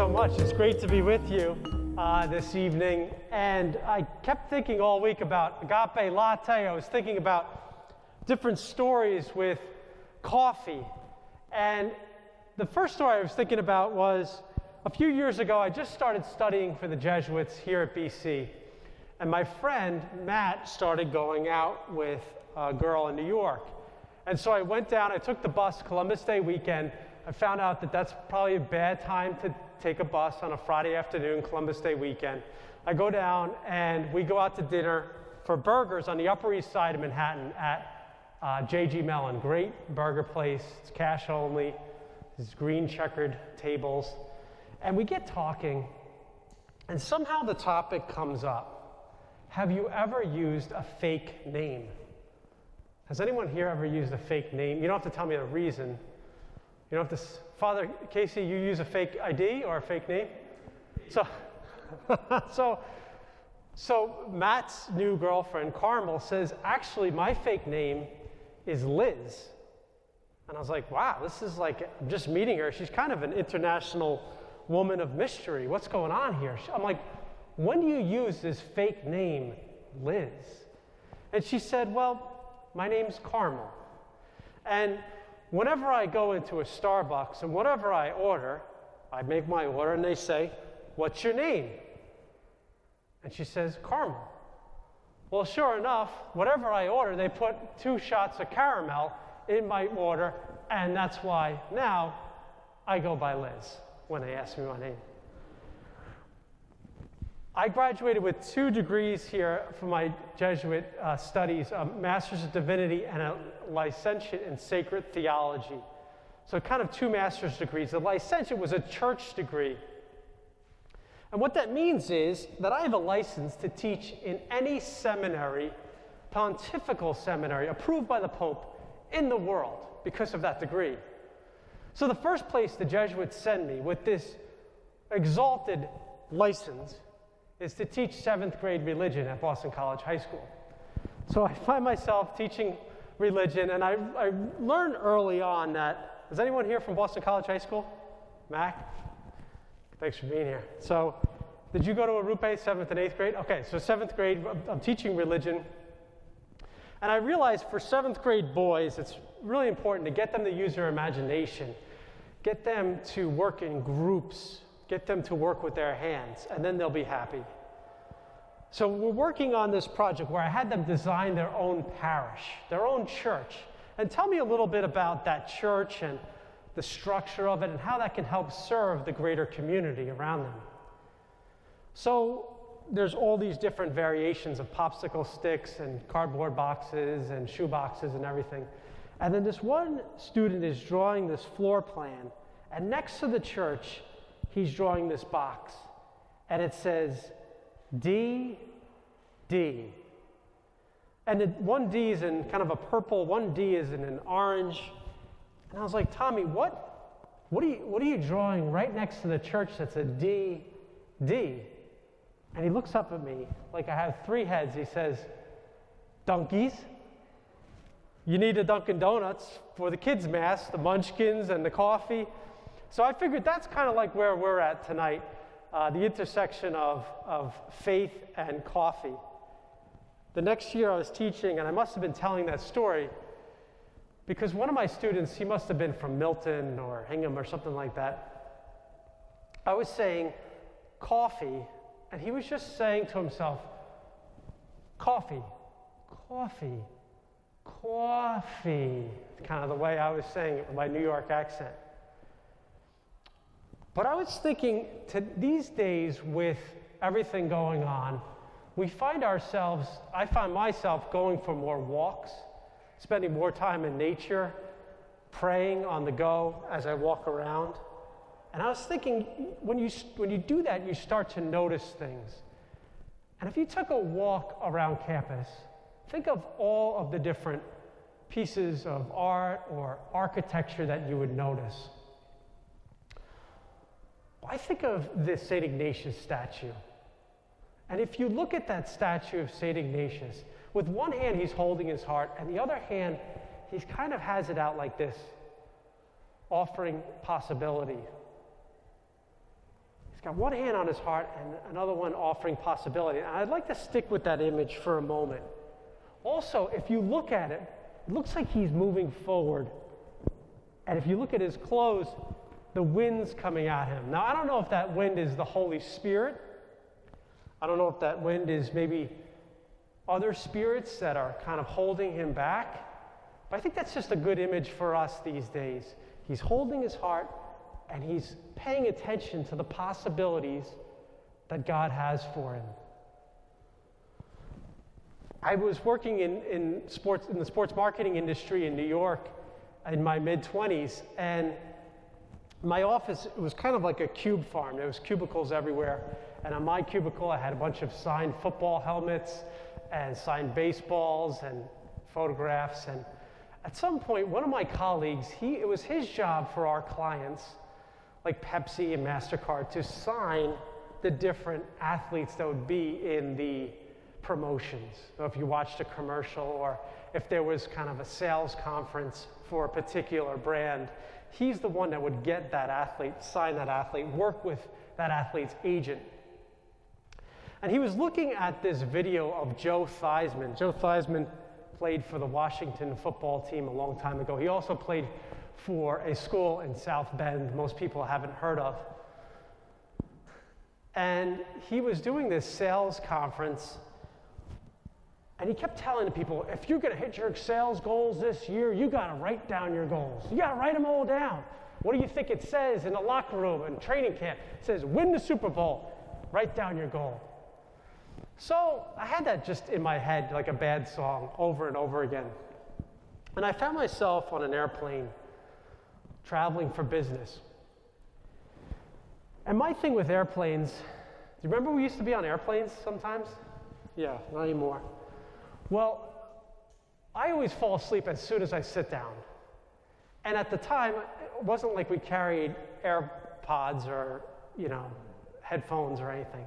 so much. It's great to be with you uh, this evening. And I kept thinking all week about agape latte. I was thinking about different stories with coffee. And the first story I was thinking about was a few years ago, I just started studying for the Jesuits here at BC. And my friend Matt started going out with a girl in New York. And so I went down, I took the bus Columbus Day weekend. I found out that that's probably a bad time to take a bus on a Friday afternoon, Columbus Day weekend. I go down and we go out to dinner for burgers on the Upper East Side of Manhattan at uh, JG Melon. Great burger place. It's cash only. These green checkered tables. And we get talking, and somehow the topic comes up. Have you ever used a fake name? Has anyone here ever used a fake name? You don't have to tell me the reason. You don't have to, Father Casey, you use a fake ID or a fake name? So, so, so Matt's new girlfriend, Carmel, says, actually, my fake name is Liz. And I was like, wow, this is like, I'm just meeting her. She's kind of an international woman of mystery. What's going on here? I'm like, when do you use this fake name, Liz? And she said, well, my name's Carmel. And whenever I go into a Starbucks and whatever I order, I make my order and they say, What's your name? And she says, Carmel. Well, sure enough, whatever I order, they put two shots of caramel in my order, and that's why now I go by Liz when they ask me my name. I graduated with two degrees here from my Jesuit uh, studies a Master's of Divinity and a licentiate in Sacred Theology. So, kind of two master's degrees. The licentiate was a church degree. And what that means is that I have a license to teach in any seminary, pontifical seminary, approved by the Pope in the world because of that degree. So, the first place the Jesuits send me with this exalted license is to teach seventh grade religion at Boston College High School. So, I find myself teaching religion, and I, I learned early on that. Is anyone here from Boston College High School? Mac? Thanks for being here. So, did you go to Arrupe, seventh and eighth grade? Okay, so seventh grade, I'm teaching religion. And I realized for seventh grade boys, it's really important to get them to use their imagination, get them to work in groups, get them to work with their hands, and then they'll be happy. So we're working on this project where I had them design their own parish, their own church. And tell me a little bit about that church and the structure of it and how that can help serve the greater community around them. So there's all these different variations of popsicle sticks and cardboard boxes and shoe boxes and everything. And then this one student is drawing this floor plan, and next to the church, he's drawing this box. And it says, D, D. And the, one D is in kind of a purple, one D is in an orange. And I was like, Tommy, what, what, are you, what are you drawing right next to the church that's a D, D? And he looks up at me like I have three heads. He says, Donkeys. You need a Dunkin' Donuts for the kids' mass, the munchkins and the coffee. So I figured that's kind of like where we're at tonight uh, the intersection of, of faith and coffee. The next year I was teaching, and I must have been telling that story because one of my students, he must have been from Milton or Hingham or something like that. I was saying coffee, and he was just saying to himself, coffee, coffee, coffee. Kind of the way I was saying it with my New York accent. But I was thinking to these days with everything going on, we find ourselves, I find myself going for more walks, spending more time in nature, praying on the go as I walk around. And I was thinking, when you, when you do that, you start to notice things. And if you took a walk around campus, think of all of the different pieces of art or architecture that you would notice. I think of the St. Ignatius statue. And if you look at that statue of St. Ignatius, with one hand he's holding his heart, and the other hand he kind of has it out like this, offering possibility. He's got one hand on his heart and another one offering possibility. And I'd like to stick with that image for a moment. Also, if you look at it, it looks like he's moving forward. And if you look at his clothes, the wind's coming at him. Now, I don't know if that wind is the Holy Spirit. I don't know if that wind is maybe other spirits that are kind of holding him back. But I think that's just a good image for us these days. He's holding his heart and he's paying attention to the possibilities that God has for him. I was working in, in, sports, in the sports marketing industry in New York in my mid 20s, and my office was kind of like a cube farm. There was cubicles everywhere. And on my cubicle, I had a bunch of signed football helmets and signed baseballs and photographs. And at some point, one of my colleagues, he, it was his job for our clients, like Pepsi and MasterCard, to sign the different athletes that would be in the promotions. So if you watched a commercial or if there was kind of a sales conference for a particular brand, he's the one that would get that athlete, sign that athlete, work with that athlete's agent. And he was looking at this video of Joe Theismann. Joe Theismann played for the Washington football team a long time ago. He also played for a school in South Bend most people haven't heard of. And he was doing this sales conference and he kept telling the people, if you're going to hit your sales goals this year, you got to write down your goals. You got to write them all down. What do you think it says in the locker room and training camp? It says, win the Super Bowl. Write down your goal. So I had that just in my head like a bad song over and over again. And I found myself on an airplane traveling for business. And my thing with airplanes, do you remember we used to be on airplanes sometimes? Yeah, not anymore. Well, I always fall asleep as soon as I sit down. And at the time, it wasn't like we carried AirPods or, you know, headphones or anything.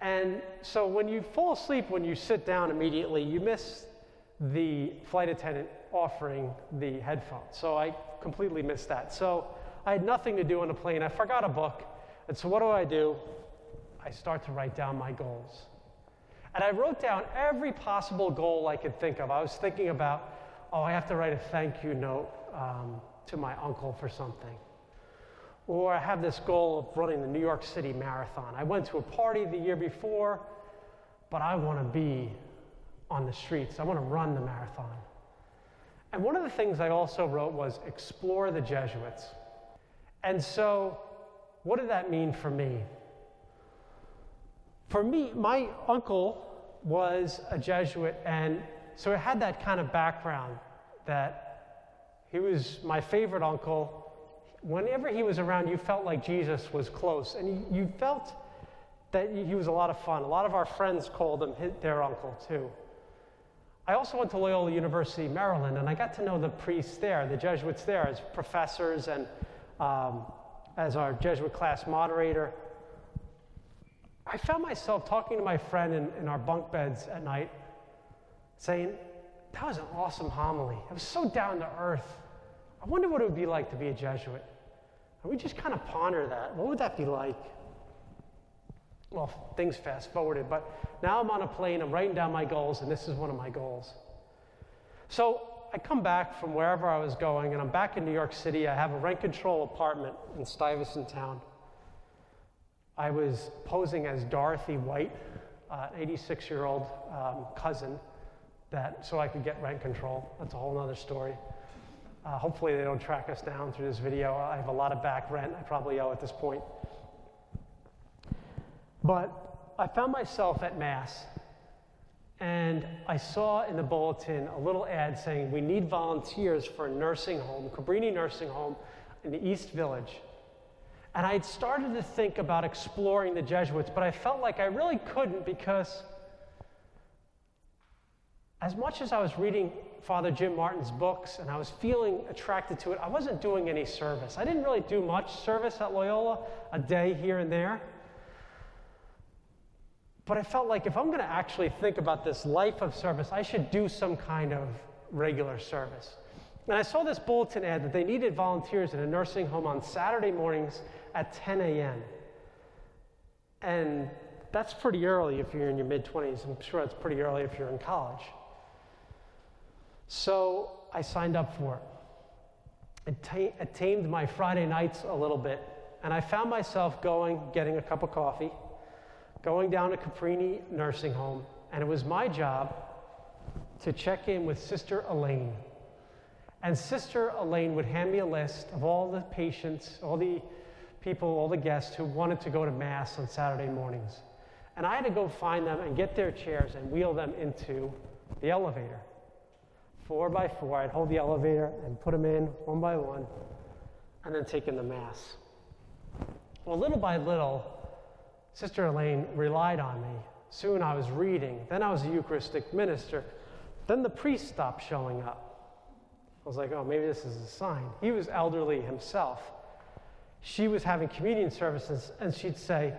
And so when you fall asleep when you sit down immediately, you miss the flight attendant offering the headphones. So I completely missed that. So I had nothing to do on the plane. I forgot a book. And so what do I do? I start to write down my goals. And I wrote down every possible goal I could think of. I was thinking about, oh, I have to write a thank you note um, to my uncle for something. Or I have this goal of running the New York City Marathon. I went to a party the year before, but I want to be on the streets. I want to run the marathon. And one of the things I also wrote was explore the Jesuits. And so, what did that mean for me? For me, my uncle was a Jesuit, and so it had that kind of background that he was my favorite uncle. Whenever he was around, you felt like Jesus was close, and you, felt that he was a lot of fun. A lot of our friends called him their uncle, too. I also went to Loyola University, Maryland, and I got to know the priests there, the Jesuits there, as professors and um, as our Jesuit class moderator. I found myself talking to my friend in, in our bunk beds at night, saying, That was an awesome homily. It was so down to earth. I wonder what it would be like to be a Jesuit. And we just kind of ponder that. What would that be like? Well, things fast forwarded, but now I'm on a plane, I'm writing down my goals, and this is one of my goals. So I come back from wherever I was going, and I'm back in New York City. I have a rent control apartment in Stuyvesant Town. I was posing as Dorothy White, uh, an 86 year old um, cousin, that, so I could get rent control. That's a whole other story. Uh, hopefully, they don't track us down through this video. I have a lot of back rent I probably owe at this point. But I found myself at Mass, and I saw in the bulletin a little ad saying, We need volunteers for a nursing home, Cabrini Nursing Home in the East Village. And I had started to think about exploring the Jesuits, but I felt like I really couldn't because, as much as I was reading Father Jim Martin's books and I was feeling attracted to it, I wasn't doing any service. I didn't really do much service at Loyola, a day here and there. But I felt like if I'm going to actually think about this life of service, I should do some kind of regular service. And I saw this bulletin ad that they needed volunteers in a nursing home on Saturday mornings at 10 a.m. And that's pretty early if you're in your mid 20s. I'm sure it's pretty early if you're in college. So I signed up for it. It, tamed my Friday nights a little bit. And I found myself going, getting a cup of coffee, going down to Cabrini Nursing Home, and it was my job to check in with Sister Elaine. And Sister Elaine would hand me a list of all the patients, all the people, all the guests who wanted to go to Mass on Saturday mornings. And I had to go find them and get their chairs and wheel them into the elevator. Four by four, I'd hold the elevator and put them in one by one, and then take in the Mass. Well, little by little, Sister Elaine relied on me. Soon I was reading, then I was a Eucharistic minister. Then the priest stopped showing up. I was like, oh, maybe this is a sign. He was elderly himself. She was having communion services, and she'd say,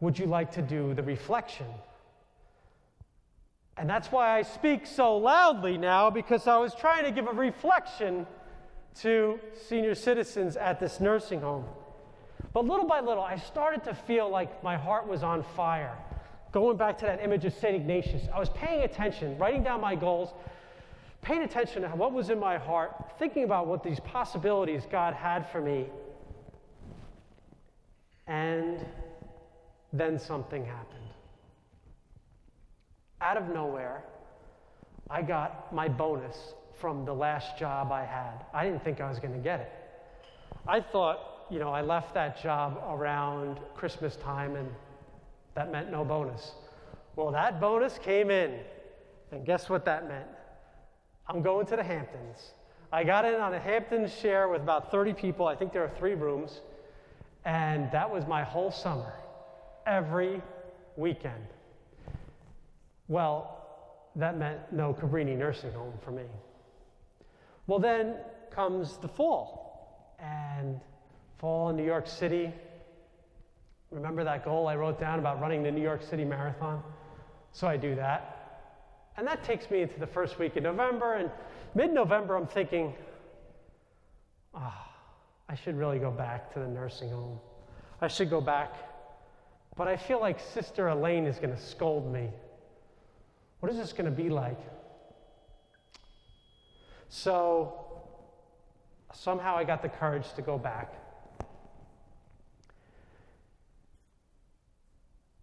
Would you like to do the reflection? And that's why I speak so loudly now, because I was trying to give a reflection to senior citizens at this nursing home. But little by little, I started to feel like my heart was on fire. Going back to that image of St. Ignatius, I was paying attention, writing down my goals, paying attention to what was in my heart, thinking about what these possibilities God had for me. And then something happened. Out of nowhere, I got my bonus from the last job I had. I didn't think I was going to get it. I thought, you know, I left that job around Christmas time and that meant no bonus. Well, that bonus came in. And guess what that meant? I'm going to the Hamptons. I got in on a Hamptons share with about 30 people. I think there are three rooms. And that was my whole summer, every weekend. Well, that meant no Cabrini nursing home for me. Well, then comes the fall. And fall in New York City, Remember that goal I wrote down about running the New York City Marathon? So I do that. And that takes me into the first week of November. And mid November, I'm thinking, ah, oh, I should really go back to the nursing home. I should go back. But I feel like Sister Elaine is going to scold me. What is this going to be like? So somehow I got the courage to go back.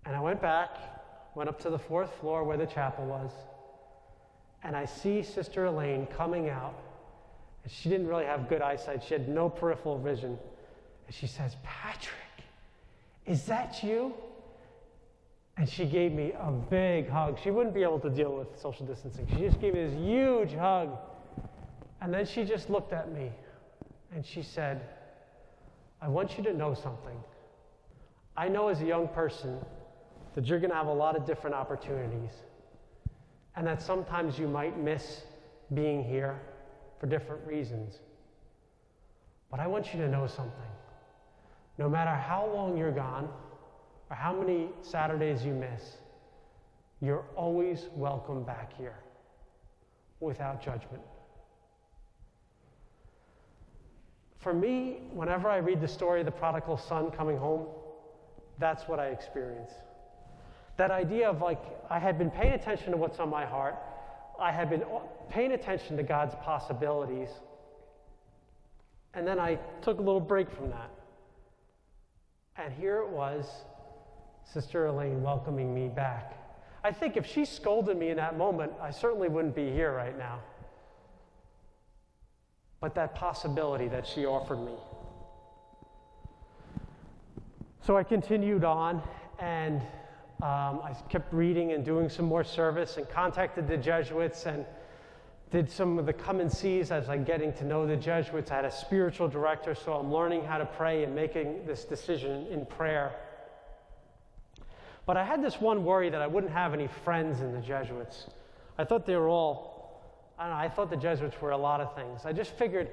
And I went back, went up to the fourth floor where the chapel was, and I see Sister Elaine coming out. And she didn't really have good eyesight, she had no peripheral vision. And she says, Patrick, is that you? And she gave me a big hug. She wouldn't be able to deal with social distancing. She just gave me this huge hug. And then she just looked at me and she said, I want you to know something. I know as a young person that you're going to have a lot of different opportunities, and that sometimes you might miss being here for different reasons. But I want you to know something. No matter how long you're gone, or how many Saturdays you miss, you're always welcome back here without judgment. For me, whenever I read the story of the prodigal son coming home, that's what I experience that idea of like, I had been paying attention to what's on my heart, I had been paying attention to God's possibilities, and then I took a little break from that. And here it was, Sister Elaine welcoming me back. I think if she scolded me in that moment, I certainly wouldn't be here right now. But that possibility that she offered me. So I continued on, and um, I kept reading and doing some more service and contacted the Jesuits and did some of the come and sees as I'm getting to know the Jesuits. I had a spiritual director, so I'm learning how to pray and making this decision in prayer. But I had this one worry that I wouldn't have any friends in the Jesuits. I thought they were all, I don't know, I thought the Jesuits were a lot of things. I just figured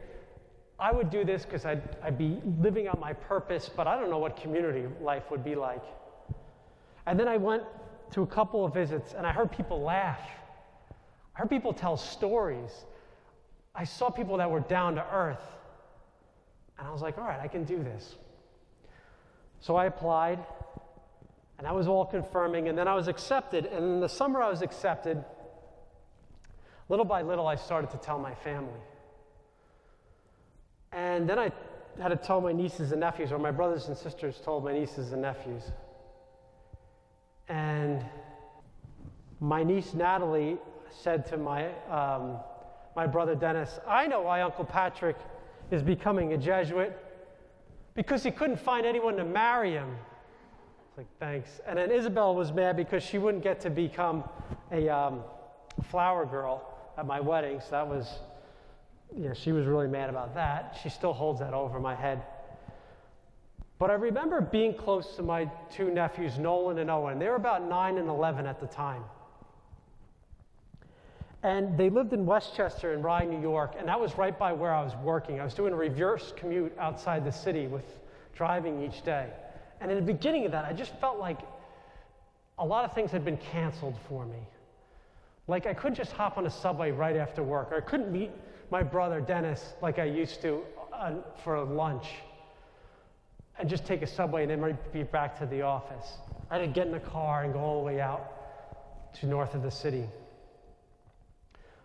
I would do this because I'd, I'd be living out my purpose, but I don't know what community life would be like. And then I went to a couple of visits and I heard people laugh. I heard people tell stories. I saw people that were down to earth. And I was like, all right, I can do this. So I applied. And that was all confirming. And then I was accepted. And in the summer I was accepted, little by little, I started to tell my family. And then I had to tell my nieces and nephews, or my brothers and sisters told my nieces and nephews. And my niece Natalie said to my, um, my brother Dennis, I know why Uncle Patrick is becoming a Jesuit because he couldn't find anyone to marry him. It's like, thanks. And then Isabel was mad because she wouldn't get to become a um, flower girl at my wedding. So that was, yeah, she was really mad about that. She still holds that over my head. But I remember being close to my two nephews, Nolan and Owen. They were about 9 and 11 at the time. And they lived in Westchester in Rye, New York, and that was right by where I was working. I was doing a reverse commute outside the city with driving each day. And in the beginning of that, I just felt like a lot of things had been canceled for me. Like I couldn't just hop on a subway right after work, or I couldn't meet my brother Dennis like I used to uh, for lunch and just take a subway and then be back to the office. I had to get in the car and go all the way out to north of the city.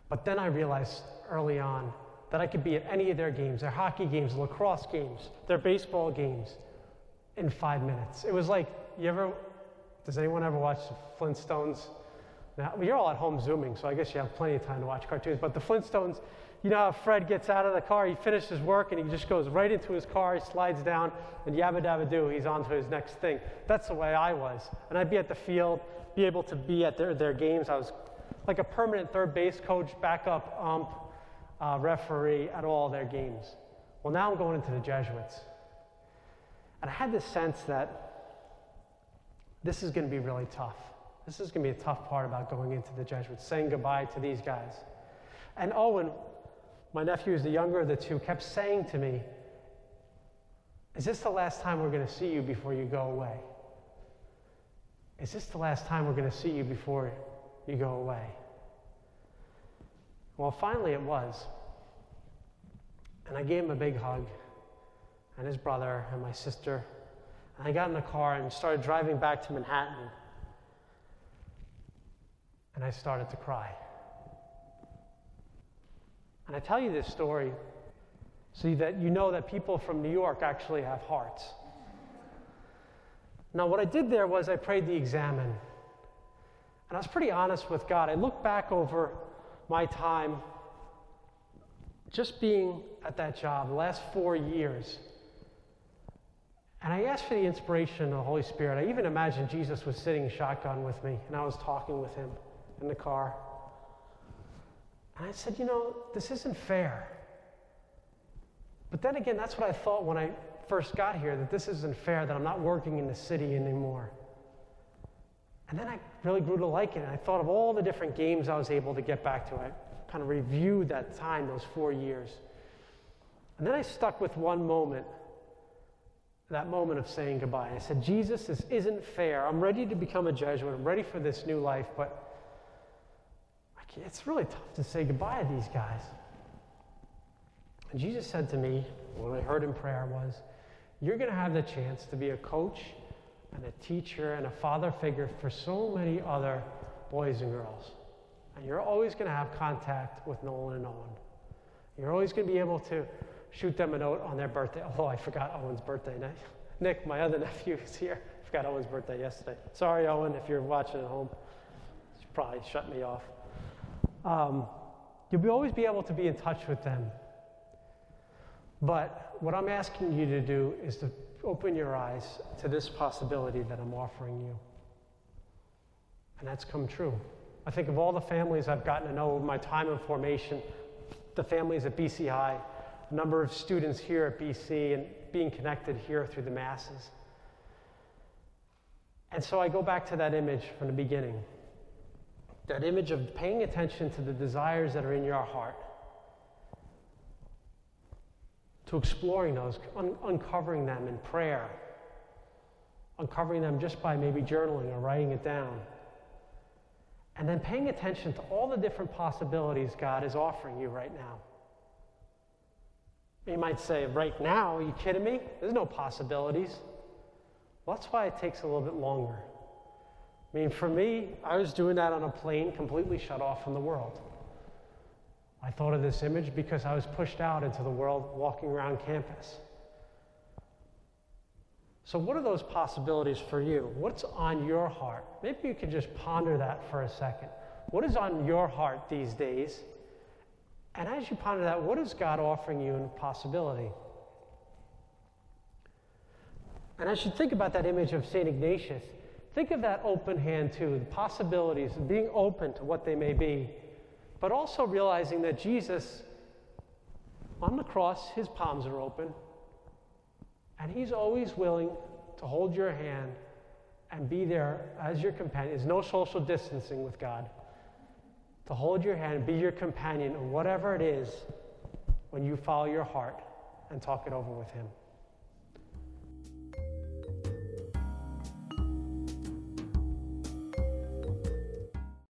But then I realized early on that I could be at any of their games, their hockey games, lacrosse games, their baseball games, in five minutes. It was like, you ever, does anyone ever watch the Flintstones? Now, you're all at home Zooming, so I guess you have plenty of time to watch cartoons. But the Flintstones, you know how Fred gets out of the car, he finishes work, and he just goes right into his car, he slides down, and yabba dabba doo, he's on to his next thing. That's the way I was. And I'd be at the field, be able to be at their, their games. I was like a permanent third base coach, backup ump, uh, referee at all their games. Well, now I'm going into the Jesuits. And I had this sense that this is going to be really tough. This is going to be a tough part about going into the Jesuits, saying goodbye to these guys. And Owen, my nephew is the younger of the two, kept saying to me, Is this the last time we're going to see you before you go away? Is this the last time we're going to see you before you go away? Well, finally it was. And I gave him a big hug, and his brother, and my sister. And I got in the car and started driving back to Manhattan and I started to cry. And I tell you this story so that you know that people from New York actually have hearts. Now, what I did there was I prayed the Examen. And I was pretty honest with God. I looked back over my time just being at that job, the last four years. And I asked for the inspiration of the Holy Spirit. I even imagined Jesus was sitting shotgun with me, and I was talking with him in the car. And I said, you know, this isn't fair. But then again, that's what I thought when I first got here that this isn't fair, that I'm not working in the city anymore. And then I really grew to like it. And I thought of all the different games I was able to get back to. I kind of reviewed that time, those four years. And then I stuck with one moment, that moment of saying goodbye. I said, Jesus, this isn't fair. I'm ready to become a Jesuit. I'm ready for this new life, but it's really tough to say goodbye to these guys. And Jesus said to me, when I heard in prayer, was, You're going to have the chance to be a coach and a teacher and a father figure for so many other boys and girls. And you're always going to have contact with Nolan and Owen. You're always going to be able to shoot them a note on their birthday. Oh, I forgot Owen's birthday. Nick, my other nephew, is here. I forgot Owen's birthday yesterday. Sorry, Owen, if you're watching at home. You probably shut me off um, you'll always be able to be in touch with them. But what I'm asking you to do is to open your eyes to this possibility that I'm offering you. And that's come true. I think of all the families I've gotten to know over my time in formation, the families at BC High, the number of students here at BC, and being connected here through the masses. And so I go back to that image from the beginning that image of paying attention to the desires that are in your heart, to exploring those, un- uncovering them in prayer, uncovering them just by maybe journaling or writing it down. And then paying attention to all the different possibilities God is offering you right now. You might say, right now, are you kidding me? There's no possibilities. Well, that's why it takes a little bit longer. I mean, for me, I was doing that on a plane completely shut off from the world. I thought of this image because I was pushed out into the world walking around campus. So, what are those possibilities for you? What's on your heart? Maybe you could just ponder that for a second. What is on your heart these days? And as you ponder that, what is God offering you in possibility? And as you think about that image of St. Ignatius, think of that open hand too, the possibilities, of being open to what they may be, but also realizing that Jesus, on the cross, his palms are open, and he's always willing to hold your hand and be there as your companion. There's no social distancing with God. To hold your hand, be your companion, whatever it is, when you follow your heart and talk it over with him.